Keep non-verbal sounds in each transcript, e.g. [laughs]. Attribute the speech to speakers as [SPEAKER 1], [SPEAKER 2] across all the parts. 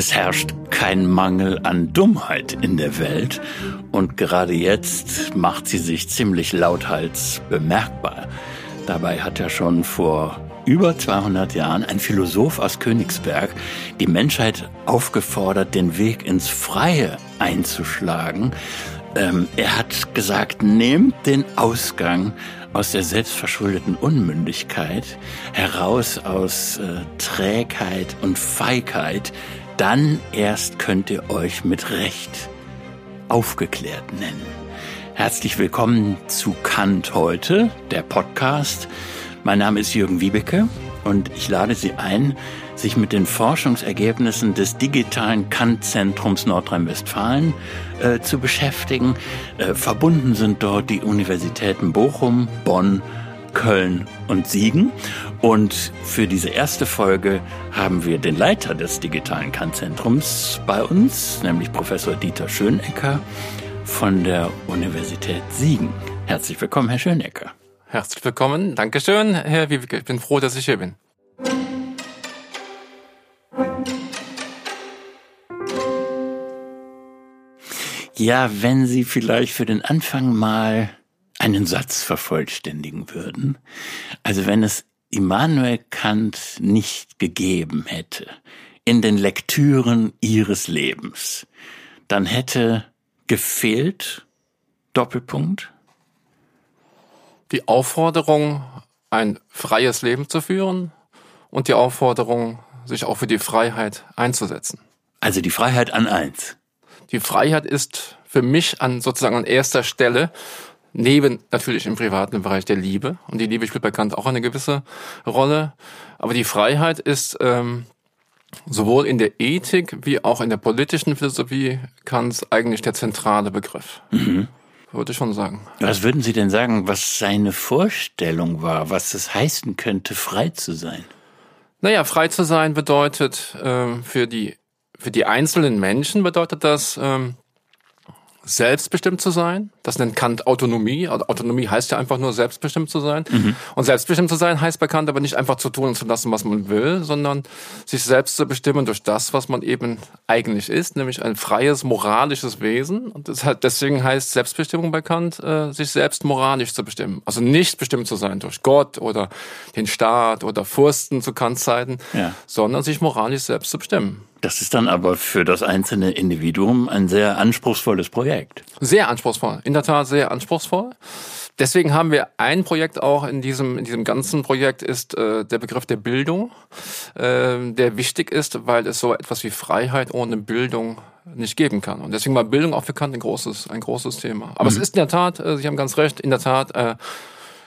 [SPEAKER 1] Es herrscht kein Mangel an Dummheit in der Welt und gerade jetzt macht sie sich ziemlich lauthals bemerkbar. Dabei hat ja schon vor über 200 Jahren ein Philosoph aus Königsberg die Menschheit aufgefordert, den Weg ins Freie einzuschlagen. Ähm, er hat gesagt, nehmt den Ausgang aus der selbstverschuldeten Unmündigkeit, heraus aus äh, Trägheit und Feigheit, dann erst könnt ihr euch mit Recht aufgeklärt nennen. Herzlich willkommen zu Kant heute, der Podcast. Mein Name ist Jürgen Wiebeke und ich lade Sie ein, sich mit den Forschungsergebnissen des digitalen Kant-Zentrums Nordrhein-Westfalen äh, zu beschäftigen. Äh, verbunden sind dort die Universitäten Bochum, Bonn, Köln und Siegen. Und für diese erste Folge haben wir den Leiter des digitalen Kant-Zentrums bei uns, nämlich Professor Dieter Schönecker von der Universität Siegen. Herzlich willkommen, Herr Schönecker.
[SPEAKER 2] Herzlich willkommen. Dankeschön, Herr Wiebeke. Ich bin froh, dass ich hier bin.
[SPEAKER 1] Ja, wenn Sie vielleicht für den Anfang mal einen Satz vervollständigen würden. Also wenn es Immanuel Kant nicht gegeben hätte in den Lektüren Ihres Lebens, dann hätte gefehlt Doppelpunkt
[SPEAKER 2] die Aufforderung, ein freies Leben zu führen und die Aufforderung, sich auch für die Freiheit einzusetzen.
[SPEAKER 1] Also die Freiheit an eins.
[SPEAKER 2] Die Freiheit ist für mich an sozusagen an erster Stelle, neben natürlich im privaten Bereich der Liebe. Und die Liebe spielt bei Kant auch eine gewisse Rolle. Aber die Freiheit ist ähm, sowohl in der Ethik wie auch in der politischen Philosophie Kants eigentlich der zentrale Begriff. Mhm. Würde ich schon sagen.
[SPEAKER 1] Was würden Sie denn sagen, was seine Vorstellung war, was es heißen könnte, frei zu sein?
[SPEAKER 2] Naja, frei zu sein bedeutet ähm, für die für die einzelnen Menschen bedeutet das ähm, selbstbestimmt zu sein. Das nennt Kant Autonomie. Autonomie heißt ja einfach nur selbstbestimmt zu sein. Mhm. Und selbstbestimmt zu sein heißt bei Kant aber nicht einfach zu tun und zu lassen, was man will, sondern sich selbst zu bestimmen durch das, was man eben eigentlich ist, nämlich ein freies, moralisches Wesen. Und hat, deswegen heißt Selbstbestimmung bei Kant, äh, sich selbst moralisch zu bestimmen. Also nicht bestimmt zu sein durch Gott oder den Staat oder Fürsten zu Kants Zeiten, ja. sondern sich moralisch selbst zu bestimmen.
[SPEAKER 1] Das ist dann aber für das einzelne Individuum ein sehr anspruchsvolles Projekt.
[SPEAKER 2] Sehr anspruchsvoll, in der Tat sehr anspruchsvoll. Deswegen haben wir ein Projekt auch in diesem in diesem ganzen Projekt ist äh, der Begriff der Bildung, äh, der wichtig ist, weil es so etwas wie Freiheit ohne Bildung nicht geben kann. Und deswegen war Bildung auch für Kant ein großes ein großes Thema. Aber mhm. es ist in der Tat, äh, Sie haben ganz recht, in der Tat äh,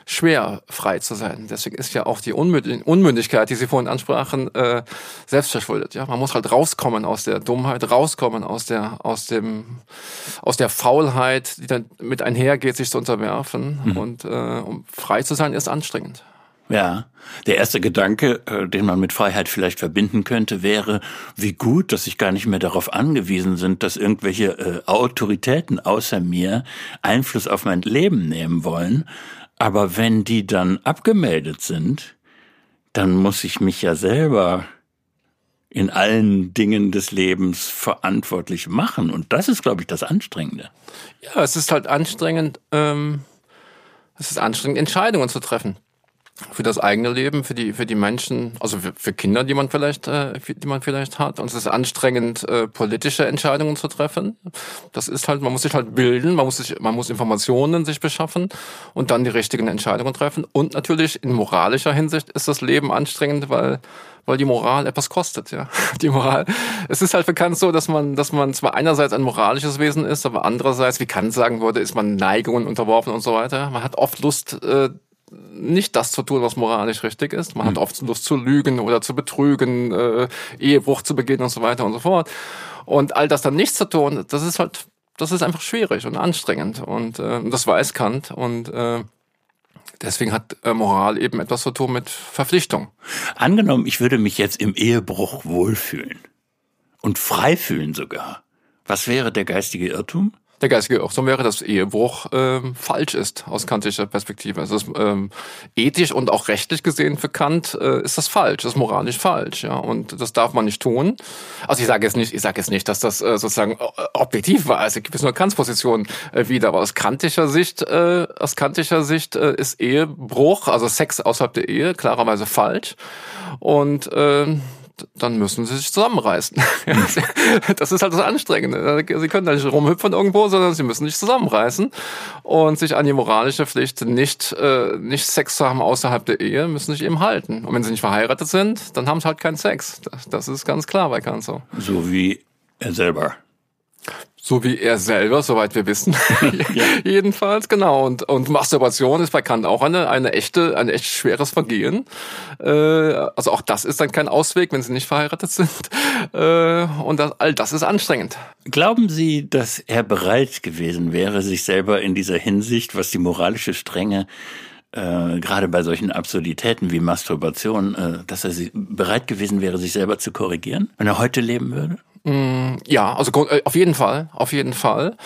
[SPEAKER 2] schwer frei zu sein. Deswegen ist ja auch die Unmündigkeit, die Sie vorhin ansprachen, äh, selbstverschuldet. Ja, man muss halt rauskommen aus der Dummheit, rauskommen aus der aus dem aus der Faulheit, die dann mit einhergeht, sich zu unterwerfen. Mhm. Und äh, um frei zu sein, ist anstrengend.
[SPEAKER 1] Ja, der erste Gedanke, äh, den man mit Freiheit vielleicht verbinden könnte, wäre, wie gut, dass ich gar nicht mehr darauf angewiesen sind, dass irgendwelche äh, Autoritäten außer mir Einfluss auf mein Leben nehmen wollen, aber wenn die dann abgemeldet sind, dann muss ich mich ja selber in allen Dingen des Lebens verantwortlich machen. Und das ist, glaube ich, das Anstrengende.
[SPEAKER 2] Ja, es ist halt anstrengend, ähm, es ist anstrengend, Entscheidungen zu treffen für das eigene Leben, für die für die Menschen, also für, für Kinder, die man vielleicht äh, die man vielleicht hat. Und es ist anstrengend, äh, politische Entscheidungen zu treffen. Das ist halt, man muss sich halt bilden, man muss sich, man muss Informationen sich beschaffen und dann die richtigen Entscheidungen treffen. Und natürlich in moralischer Hinsicht ist das Leben anstrengend, weil weil die Moral etwas kostet, ja. [laughs] Die Moral. Es ist halt bekannt so, dass man, dass man zwar einerseits ein moralisches Wesen ist, aber andererseits, wie Kant sagen würde, ist man Neigungen unterworfen und so weiter. Man hat oft Lust, äh, nicht das zu tun, was moralisch richtig ist. Man mhm. hat oft Lust zu lügen oder zu betrügen, äh, Ehebruch zu begehen und so weiter und so fort. Und all das dann nicht zu tun, das ist halt, das ist einfach schwierig und anstrengend. Und äh, das weiß Kant. Und äh, deswegen hat äh, Moral eben etwas zu tun mit Verpflichtung.
[SPEAKER 1] Angenommen, ich würde mich jetzt im Ehebruch wohlfühlen und frei fühlen sogar. Was wäre der geistige Irrtum?
[SPEAKER 2] Der geistige Irrtum wäre, dass Ehebruch ähm, falsch ist aus kantischer Perspektive. Also das, ähm, ethisch und auch rechtlich gesehen für Kant äh, ist das falsch, das ist moralisch falsch, ja. Und das darf man nicht tun. Also ich sage jetzt nicht, ich sage jetzt nicht, dass das äh, sozusagen äh, objektiv war. Also gebe jetzt nur Kants Position äh, wieder. Aber aus kantischer Sicht, äh, aus kantischer Sicht äh, ist Ehebruch, also Sex außerhalb der Ehe, klarerweise falsch. Und äh, dann müssen sie sich zusammenreißen. [laughs] das ist halt das Anstrengende. Sie können da nicht rumhüpfen irgendwo, sondern sie müssen sich zusammenreißen und sich an die moralische Pflicht, nicht, äh, nicht Sex zu haben außerhalb der Ehe, müssen sich eben halten. Und wenn sie nicht verheiratet sind, dann haben sie halt keinen Sex. Das, das ist ganz klar bei Kant so.
[SPEAKER 1] So wie er selber.
[SPEAKER 2] So wie er selber, soweit wir wissen. [laughs] [laughs] ja. Jedenfalls, genau. Und, und Masturbation ist bei Kant auch eine, eine echte, ein echt schweres Vergehen. Äh, also auch das ist dann kein Ausweg, wenn sie nicht verheiratet sind. Äh, und das, all das ist anstrengend.
[SPEAKER 1] Glauben Sie, dass er bereit gewesen wäre, sich selber in dieser Hinsicht, was die moralische Strenge äh, gerade bei solchen Absurditäten wie Masturbation, äh, dass er bereit gewesen wäre, sich selber zu korrigieren, wenn er heute leben würde?
[SPEAKER 2] Mm, ja, also äh, auf jeden Fall, auf jeden Fall.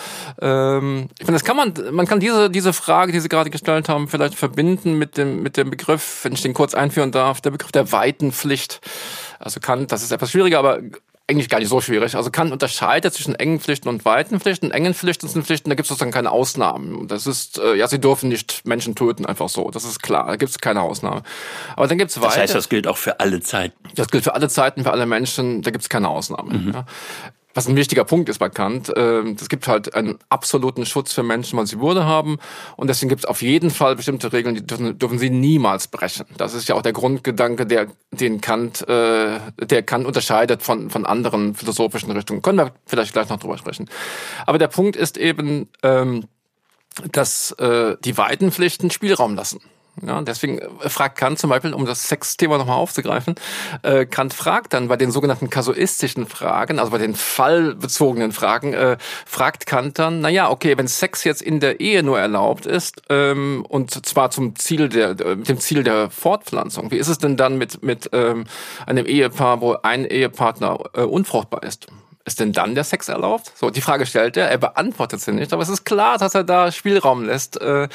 [SPEAKER 2] Ähm, ich finde, das kann man, man kann diese diese Frage, die Sie gerade gestellt haben, vielleicht verbinden mit dem mit dem Begriff, wenn ich den kurz einführen darf, der Begriff der weiten Pflicht. Also kann, das ist etwas schwieriger, aber eigentlich gar nicht so schwierig. Also Kant unterscheidet zwischen engen Pflichten und weiten Pflichten. Engen Pflichten sind Pflichten, da gibt es sozusagen keine Ausnahmen. Das ist, äh, ja, sie dürfen nicht Menschen töten, einfach so. Das ist klar, da gibt es keine Ausnahme. Aber dann gibt es weiter.
[SPEAKER 1] Das heißt, das gilt auch für alle Zeiten.
[SPEAKER 2] Das gilt für alle Zeiten, für alle Menschen, da gibt es keine Ausnahme. Mhm. Ja was ein wichtiger Punkt ist bei Kant, äh, es gibt halt einen absoluten Schutz für Menschen, weil sie Würde haben. Und deswegen gibt es auf jeden Fall bestimmte Regeln, die dürfen, dürfen sie niemals brechen. Das ist ja auch der Grundgedanke, der den Kant, äh, der Kant unterscheidet von, von anderen philosophischen Richtungen. Können wir vielleicht gleich noch drüber sprechen. Aber der Punkt ist eben, ähm, dass äh, die weiten Pflichten Spielraum lassen. Ja, deswegen äh, fragt Kant zum Beispiel, um das Sexthema nochmal aufzugreifen, äh, Kant fragt dann bei den sogenannten kasuistischen Fragen, also bei den fallbezogenen Fragen, äh, fragt Kant dann, na ja, okay, wenn Sex jetzt in der Ehe nur erlaubt ist ähm, und zwar zum Ziel der, mit dem Ziel der Fortpflanzung, wie ist es denn dann mit mit ähm, einem Ehepaar, wo ein Ehepartner äh, unfruchtbar ist? Ist denn dann der Sex erlaubt? So, die Frage stellt er, er beantwortet sie nicht, aber es ist klar, dass er da Spielraum lässt. Äh,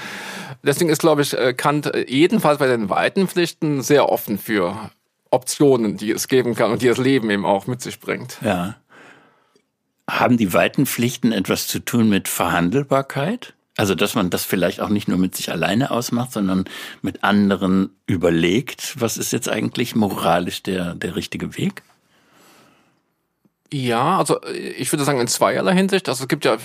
[SPEAKER 2] deswegen ist, glaube ich, äh, Kant jedenfalls bei den weiten Pflichten sehr offen für Optionen, die es geben kann und die das Leben eben auch mit sich bringt.
[SPEAKER 1] Ja. Haben die weiten Pflichten etwas zu tun mit Verhandelbarkeit? Also, dass man das vielleicht auch nicht nur mit sich alleine ausmacht, sondern mit anderen überlegt, was ist jetzt eigentlich moralisch der, der richtige Weg?
[SPEAKER 2] Ja, also ich würde sagen in zweierlei Hinsicht. Also es gibt ja äh,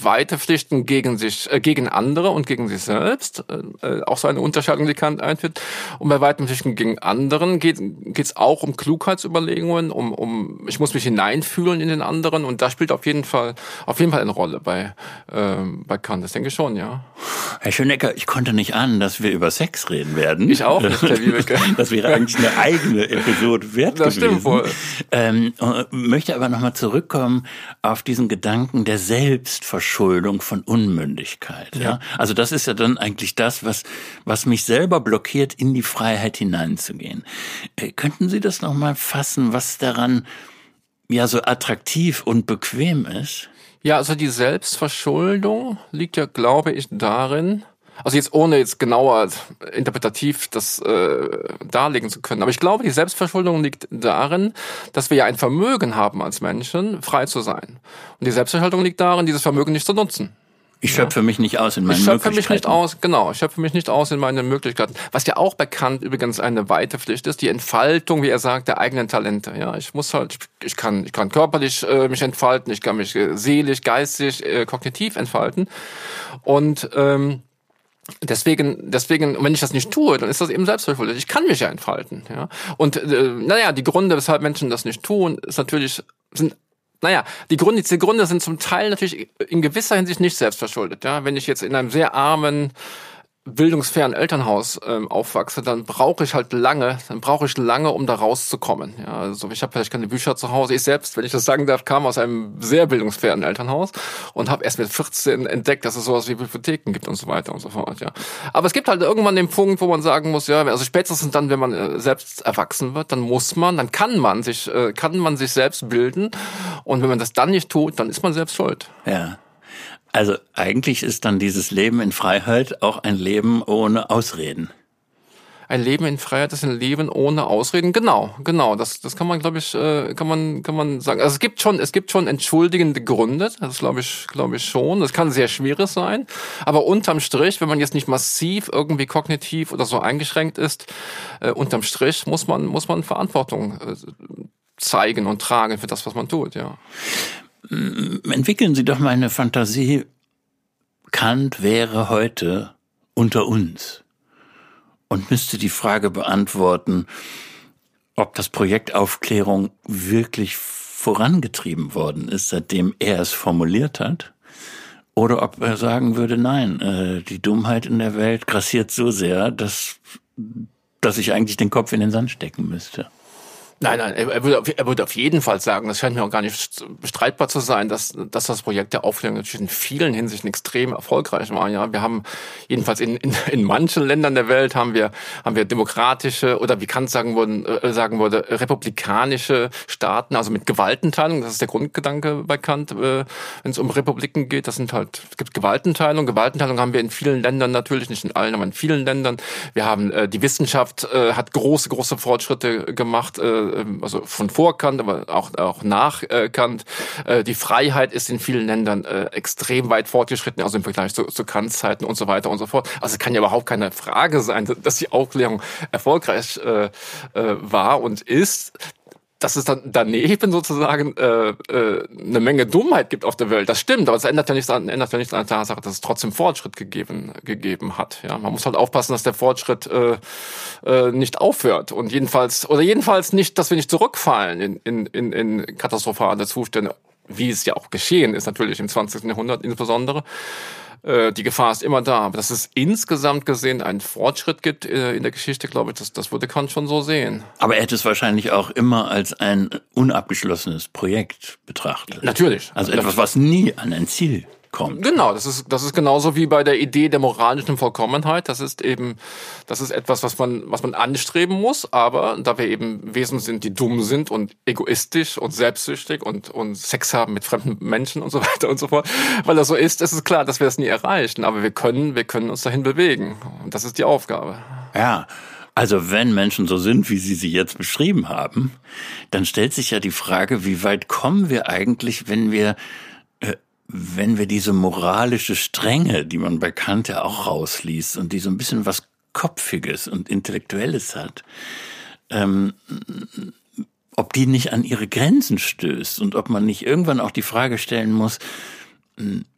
[SPEAKER 2] weite Pflichten gegen sich, äh, gegen andere und gegen sich selbst. Äh, äh auch so eine Unterscheidung, die Kant einführt. Und bei weiten Pflichten gegen anderen geht es auch um Klugheitsüberlegungen, um, um ich muss mich hineinfühlen in den anderen und das spielt auf jeden Fall auf jeden Fall eine Rolle bei äh, bei Kant. Das denke ich schon, ja.
[SPEAKER 1] Herr Schönecker, ich konnte nicht ahnen, dass wir über Sex reden werden.
[SPEAKER 2] Ich auch nicht, Herr Wiebeke. [laughs]
[SPEAKER 1] Das wäre eigentlich eine eigene Episode wert das gewesen.
[SPEAKER 2] Stimmt wohl.
[SPEAKER 1] Ähm, möchte aber nochmal zurückkommen auf diesen Gedanken der Selbstverschuldung von Unmündigkeit. Ja. ja. Also das ist ja dann eigentlich das, was, was mich selber blockiert, in die Freiheit hineinzugehen. Äh, könnten Sie das nochmal fassen, was daran ja so attraktiv und bequem ist?
[SPEAKER 2] Ja, also die Selbstverschuldung liegt ja, glaube ich, darin, also jetzt ohne jetzt genauer interpretativ das äh, darlegen zu können. Aber ich glaube, die Selbstverschuldung liegt darin, dass wir ja ein Vermögen haben als Menschen, frei zu sein. Und die Selbstverschuldung liegt darin, dieses Vermögen nicht zu nutzen.
[SPEAKER 1] Ich schöpfe mich nicht aus in meinen
[SPEAKER 2] Möglichkeiten. Ich schöpfe
[SPEAKER 1] mich
[SPEAKER 2] nicht aus, genau. Ich schöpfe mich nicht aus in meinen Möglichkeiten. Was ja auch bekannt übrigens eine weite Pflicht ist, die Entfaltung, wie er sagt, der eigenen Talente. Ja, ich muss halt, ich kann, ich kann körperlich äh, mich entfalten, ich kann mich äh, seelisch, geistig, äh, kognitiv entfalten. Und ähm, Deswegen, deswegen, wenn ich das nicht tue, dann ist das eben selbstverschuldet. Ich kann mich ja entfalten, ja. Und äh, naja, die Gründe, weshalb Menschen das nicht tun, ist natürlich sind naja, die Gründe, die Gründe sind zum Teil natürlich in gewisser Hinsicht nicht selbstverschuldet. Ja, wenn ich jetzt in einem sehr armen bildungsfernen Elternhaus ähm, aufwachse, dann brauche ich halt lange, dann brauche ich lange, um da rauszukommen. Ja, also ich habe vielleicht keine Bücher zu Hause. Ich selbst, wenn ich das sagen darf, kam aus einem sehr bildungsfernen Elternhaus und habe erst mit 14 entdeckt, dass es sowas wie Bibliotheken gibt und so weiter und so fort. Ja, aber es gibt halt irgendwann den Punkt, wo man sagen muss, ja, also spätestens dann, wenn man äh, selbst erwachsen wird, dann muss man, dann kann man sich, äh, kann man sich selbst bilden und wenn man das dann nicht tut, dann ist man selbst schuld.
[SPEAKER 1] Ja. Also eigentlich ist dann dieses Leben in Freiheit auch ein Leben ohne Ausreden
[SPEAKER 2] ein Leben in Freiheit ist ein Leben ohne Ausreden. Genau, genau. Das, das kann man, glaube ich, äh, kann man, kann man sagen. Also es gibt schon, es gibt schon entschuldigende Gründe. Das glaube ich, glaube ich schon. Das kann sehr schwierig sein. Aber unterm Strich, wenn man jetzt nicht massiv irgendwie kognitiv oder so eingeschränkt ist, äh, unterm Strich muss man, muss man Verantwortung äh, zeigen und tragen für das, was man tut. Ja.
[SPEAKER 1] Entwickeln Sie doch mal eine Fantasie. Kant wäre heute unter uns und müsste die Frage beantworten, ob das Projekt Aufklärung wirklich vorangetrieben worden ist, seitdem er es formuliert hat, oder ob er sagen würde, nein, äh, die Dummheit in der Welt grassiert so sehr, dass, dass ich eigentlich den Kopf in den Sand stecken müsste.
[SPEAKER 2] Nein, nein, er würde, auf, er würde auf jeden Fall sagen, das scheint mir auch gar nicht bestreitbar zu sein, dass, dass das Projekt der Aufklärung natürlich in vielen Hinsichten extrem erfolgreich war. Ja, wir haben jedenfalls in, in, in manchen Ländern der Welt haben wir, haben wir demokratische oder wie Kant sagen, würden, äh, sagen würde, republikanische Staaten, also mit Gewaltenteilung. Das ist der Grundgedanke bei Kant, äh, wenn es um Republiken geht. Das sind halt, es gibt Gewaltenteilung. Gewaltenteilung haben wir in vielen Ländern natürlich, nicht in allen, aber in vielen Ländern. Wir haben, äh, die Wissenschaft äh, hat große, große Fortschritte gemacht. Äh, also von vor Kant, aber auch, auch nach äh. Äh, die Freiheit ist in vielen Ländern äh, extrem weit fortgeschritten, also im Vergleich zu, zu Kants Zeiten und so weiter und so fort. Also es kann ja überhaupt keine Frage sein, dass die Aufklärung erfolgreich war und ist dass es dann daneben sozusagen äh, äh, eine Menge Dummheit gibt auf der Welt. Das stimmt, aber es ändert ja nichts an, ändert ja nichts an der Tatsache, dass es trotzdem Fortschritt gegeben gegeben hat. Ja, man muss halt aufpassen, dass der Fortschritt äh, äh, nicht aufhört und jedenfalls oder jedenfalls nicht, dass wir nicht zurückfallen in in in, in katastrophale Zustände, wie es ja auch geschehen ist natürlich im 20. Jahrhundert insbesondere. Äh, die Gefahr ist immer da. Aber dass es insgesamt gesehen einen Fortschritt gibt äh, in der Geschichte, glaube ich, das, das würde Kant schon so sehen.
[SPEAKER 1] Aber er hätte es wahrscheinlich auch immer als ein unabgeschlossenes Projekt betrachtet.
[SPEAKER 2] Natürlich.
[SPEAKER 1] Also etwas, was nie an ein Ziel kommt.
[SPEAKER 2] Genau, das ist, das ist genauso wie bei der Idee der moralischen Vollkommenheit. Das ist eben, das ist etwas, was man, was man anstreben muss, aber da wir eben Wesen sind, die dumm sind und egoistisch und selbstsüchtig und, und Sex haben mit fremden Menschen und so weiter und so fort, weil das so ist, ist es klar, dass wir das nie erreichen, aber wir können, wir können uns dahin bewegen. Und das ist die Aufgabe.
[SPEAKER 1] Ja. Also wenn Menschen so sind, wie Sie sie jetzt beschrieben haben, dann stellt sich ja die Frage, wie weit kommen wir eigentlich, wenn wir wenn wir diese moralische Strenge, die man bei Kant ja auch rausliest und die so ein bisschen was Kopfiges und Intellektuelles hat, ähm, ob die nicht an ihre Grenzen stößt und ob man nicht irgendwann auch die Frage stellen muss,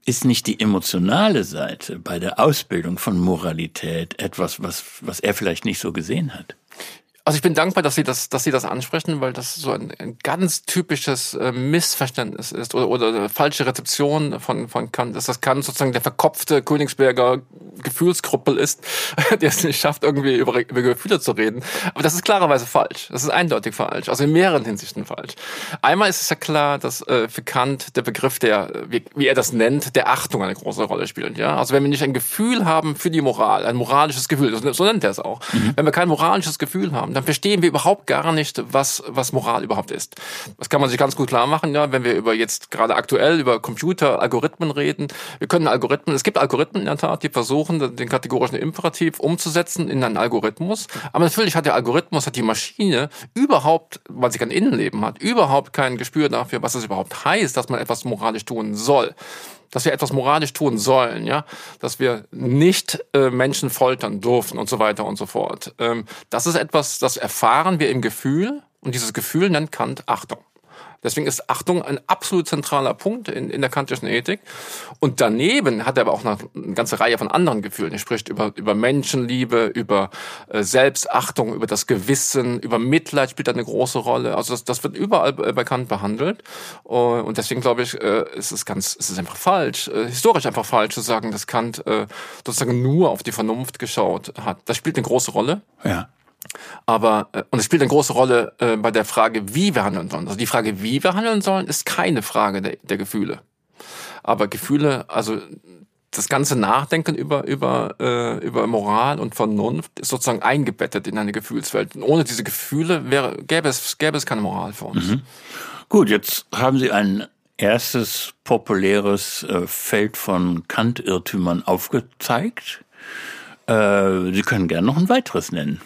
[SPEAKER 1] ist nicht die emotionale Seite bei der Ausbildung von Moralität etwas, was, was er vielleicht nicht so gesehen hat?
[SPEAKER 2] Also ich bin dankbar, dass Sie das, dass Sie das ansprechen, weil das so ein, ein ganz typisches äh, Missverständnis ist oder, oder falsche Rezeption von, von Kant ist, dass Kant sozusagen der verkopfte Königsberger Gefühlsgruppel ist, [laughs] der es nicht schafft, irgendwie über, über Gefühle zu reden. Aber das ist klarerweise falsch. Das ist eindeutig falsch. Also in mehreren Hinsichten falsch. Einmal ist es ja klar, dass äh, für Kant der Begriff der, wie, wie er das nennt, der Achtung eine große Rolle spielt. Ja, also wenn wir nicht ein Gefühl haben für die Moral, ein moralisches Gefühl, so nennt er es auch. Mhm. Wenn wir kein moralisches Gefühl haben, dann verstehen wir überhaupt gar nicht, was, was Moral überhaupt ist. Das kann man sich ganz gut klar machen, ja, wenn wir über jetzt gerade aktuell über Computer, Algorithmen reden. Wir können Algorithmen, es gibt Algorithmen in der Tat, die versuchen, den kategorischen Imperativ umzusetzen in einen Algorithmus. Aber natürlich hat der Algorithmus, hat die Maschine überhaupt, weil sie kein Innenleben hat, überhaupt kein Gespür dafür, was es überhaupt heißt, dass man etwas moralisch tun soll dass wir etwas moralisch tun sollen, ja, dass wir nicht äh, Menschen foltern dürfen und so weiter und so fort. Ähm, das ist etwas, das erfahren wir im Gefühl und dieses Gefühl nennt Kant Achtung. Deswegen ist Achtung ein absolut zentraler Punkt in, in der kantischen Ethik. Und daneben hat er aber auch noch eine ganze Reihe von anderen Gefühlen. Er spricht über, über Menschenliebe, über äh, Selbstachtung, über das Gewissen, über Mitleid spielt eine große Rolle. Also das, das wird überall bei Kant behandelt. Und deswegen glaube ich, äh, ist es ganz, ist es einfach falsch, äh, historisch einfach falsch zu sagen, dass Kant äh, sozusagen nur auf die Vernunft geschaut hat. Das spielt eine große Rolle.
[SPEAKER 1] Ja.
[SPEAKER 2] Aber, äh, und es spielt eine große Rolle äh, bei der Frage, wie wir handeln sollen. Also die Frage, wie wir handeln sollen, ist keine Frage der, der Gefühle. Aber Gefühle, also das ganze Nachdenken über, über, äh, über Moral und Vernunft ist sozusagen eingebettet in eine Gefühlswelt. Und ohne diese Gefühle wäre, gäbe, es, gäbe es keine Moral für uns. Mhm.
[SPEAKER 1] Gut, jetzt haben Sie einen erstes populäres Feld von Kant-Irrtümern aufgezeigt. Sie können gerne noch ein weiteres nennen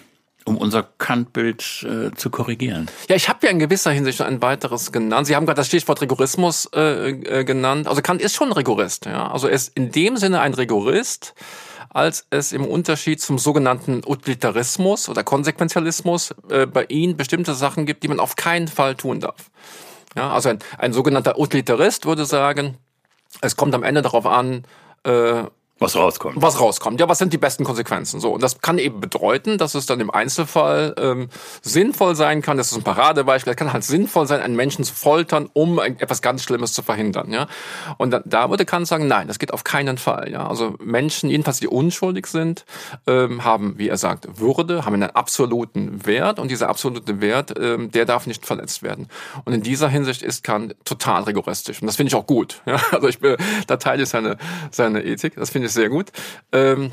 [SPEAKER 1] um unser Kant-Bild äh, zu korrigieren.
[SPEAKER 2] Ja, ich habe ja in gewisser Hinsicht ein weiteres genannt. Sie haben gerade das Stichwort Rigorismus äh, äh, genannt. Also Kant ist schon Rigorist. Ja? Also er ist in dem Sinne ein Rigorist, als es im Unterschied zum sogenannten Utilitarismus oder Konsequenzialismus äh, bei ihm bestimmte Sachen gibt, die man auf keinen Fall tun darf. Ja, also ein, ein sogenannter Utilitarist würde sagen, es kommt am Ende darauf an, äh,
[SPEAKER 1] was rauskommt.
[SPEAKER 2] Was rauskommt. Ja, was sind die besten Konsequenzen? So, und das kann eben bedeuten, dass es dann im Einzelfall ähm, sinnvoll sein kann. Das ist ein Paradebeispiel. Es kann halt sinnvoll sein, einen Menschen zu foltern, um etwas ganz Schlimmes zu verhindern. Ja, und da, da würde Kant sagen, nein, das geht auf keinen Fall. Ja, also Menschen, jedenfalls die unschuldig sind, ähm, haben, wie er sagt, Würde, haben einen absoluten Wert und dieser absolute Wert, ähm, der darf nicht verletzt werden. Und in dieser Hinsicht ist Kant total rigoristisch und das finde ich auch gut. Ja, [laughs] also ich da teile ich seine seine Ethik. Das finde ich sehr gut. Ähm,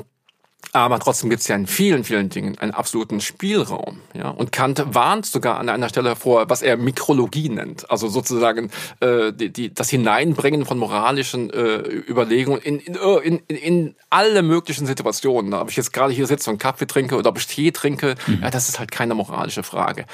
[SPEAKER 2] aber trotzdem gibt es ja in vielen, vielen Dingen einen absoluten Spielraum. Ja? Und Kant warnt sogar an einer Stelle vor, was er Mikrologie nennt. Also sozusagen äh, die, die, das Hineinbringen von moralischen äh, Überlegungen in, in, in, in alle möglichen Situationen. Ob ich jetzt gerade hier sitze und Kaffee trinke oder ob ich Tee trinke, mhm. ja, das ist halt keine moralische Frage.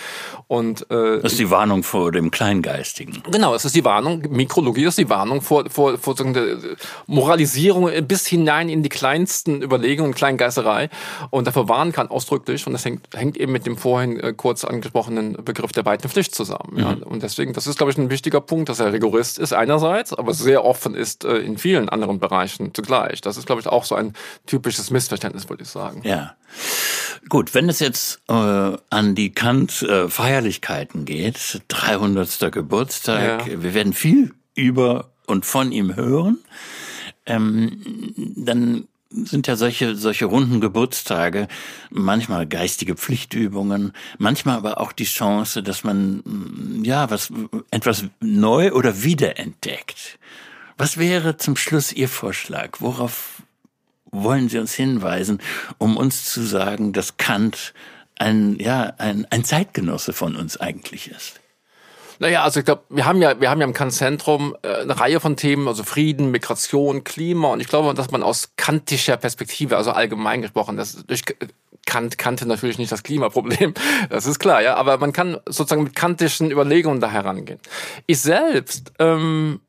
[SPEAKER 2] Und,
[SPEAKER 1] äh, das ist die Warnung vor dem Kleingeistigen.
[SPEAKER 2] Genau, es ist die Warnung, Mikrologie ist die Warnung vor, vor, vor so einer Moralisierung bis hinein in die kleinsten Überlegungen, Kleingeistigen Scheißerei und dafür warnen kann ausdrücklich und das hängt, hängt eben mit dem vorhin äh, kurz angesprochenen Begriff der beiden Pflicht zusammen. Mhm. Ja. Und deswegen, das ist, glaube ich, ein wichtiger Punkt, dass er Rigorist ist einerseits, aber sehr offen ist äh, in vielen anderen Bereichen zugleich. Das ist, glaube ich, auch so ein typisches Missverständnis, würde ich sagen.
[SPEAKER 1] Ja. Gut, wenn es jetzt äh, an die Kant-Feierlichkeiten äh, geht, 300. Geburtstag, ja. wir werden viel über und von ihm hören, ähm, dann sind ja solche, solche runden Geburtstage manchmal geistige Pflichtübungen, manchmal aber auch die Chance, dass man, mm, ja, was, etwas neu oder wiederentdeckt. Was wäre zum Schluss Ihr Vorschlag? Worauf wollen Sie uns hinweisen, um uns zu sagen, dass Kant ein, ja, ein, ein Zeitgenosse von uns eigentlich ist?
[SPEAKER 2] Naja, also ich glaube, wir haben ja, wir haben ja im Kant-Zentrum äh, eine Reihe von Themen, also Frieden, Migration, Klima. Und ich glaube, dass man aus kantischer Perspektive, also allgemein gesprochen, das durch Kant kannte natürlich nicht das Klimaproblem, [laughs] das ist klar, ja, aber man kann sozusagen mit kantischen Überlegungen da herangehen. Ich selbst ähm,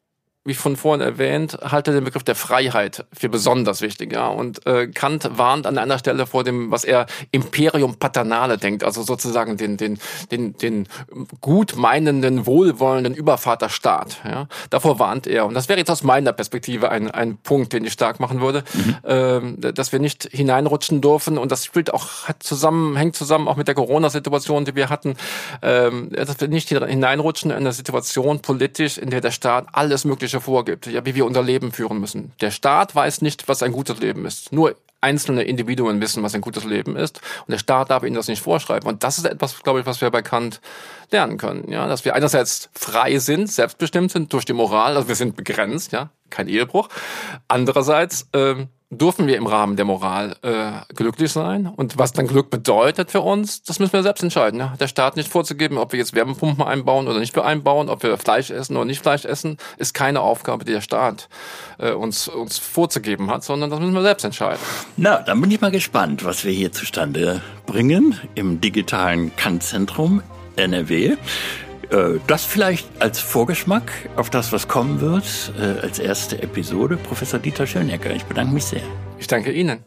[SPEAKER 2] wie von vorhin erwähnt, halte den Begriff der Freiheit für besonders wichtig. Ja? Und äh, Kant warnt an einer Stelle vor dem, was er Imperium Paternale denkt, also sozusagen den, den, den, den gut meinenden, wohlwollenden Übervaterstaat. Ja? Davor warnt er. Und das wäre jetzt aus meiner Perspektive ein, ein Punkt, den ich stark machen würde, mhm. ähm, dass wir nicht hineinrutschen dürfen. Und das spielt auch hat zusammen, hängt zusammen auch mit der Corona-Situation, die wir hatten, ähm, dass wir nicht hineinrutschen in eine Situation politisch, in der der Staat alles mögliche Mögliche vorgibt, ja, wie wir unser Leben führen müssen. Der Staat weiß nicht, was ein gutes Leben ist. Nur einzelne Individuen wissen, was ein gutes Leben ist. Und der Staat darf ihnen das nicht vorschreiben. Und das ist etwas, glaube ich, was wir bei Kant lernen können. Ja, dass wir einerseits frei sind, selbstbestimmt sind durch die Moral, also wir sind begrenzt, ja, kein Ehebruch. Andererseits, ähm, dürfen wir im Rahmen der Moral äh, glücklich sein. Und was dann Glück bedeutet für uns, das müssen wir selbst entscheiden. Ja? Der Staat nicht vorzugeben, ob wir jetzt Wärmepumpen einbauen oder nicht einbauen, ob wir Fleisch essen oder nicht Fleisch essen, ist keine Aufgabe, die der Staat äh, uns, uns vorzugeben hat, sondern das müssen wir selbst entscheiden.
[SPEAKER 1] Na, dann bin ich mal gespannt, was wir hier zustande bringen im digitalen Kannzentrum NRW. Äh, das vielleicht als Vorgeschmack auf das, was kommen wird, äh, als erste Episode. Professor Dieter Schönecker, ich bedanke mich sehr.
[SPEAKER 2] Ich danke Ihnen.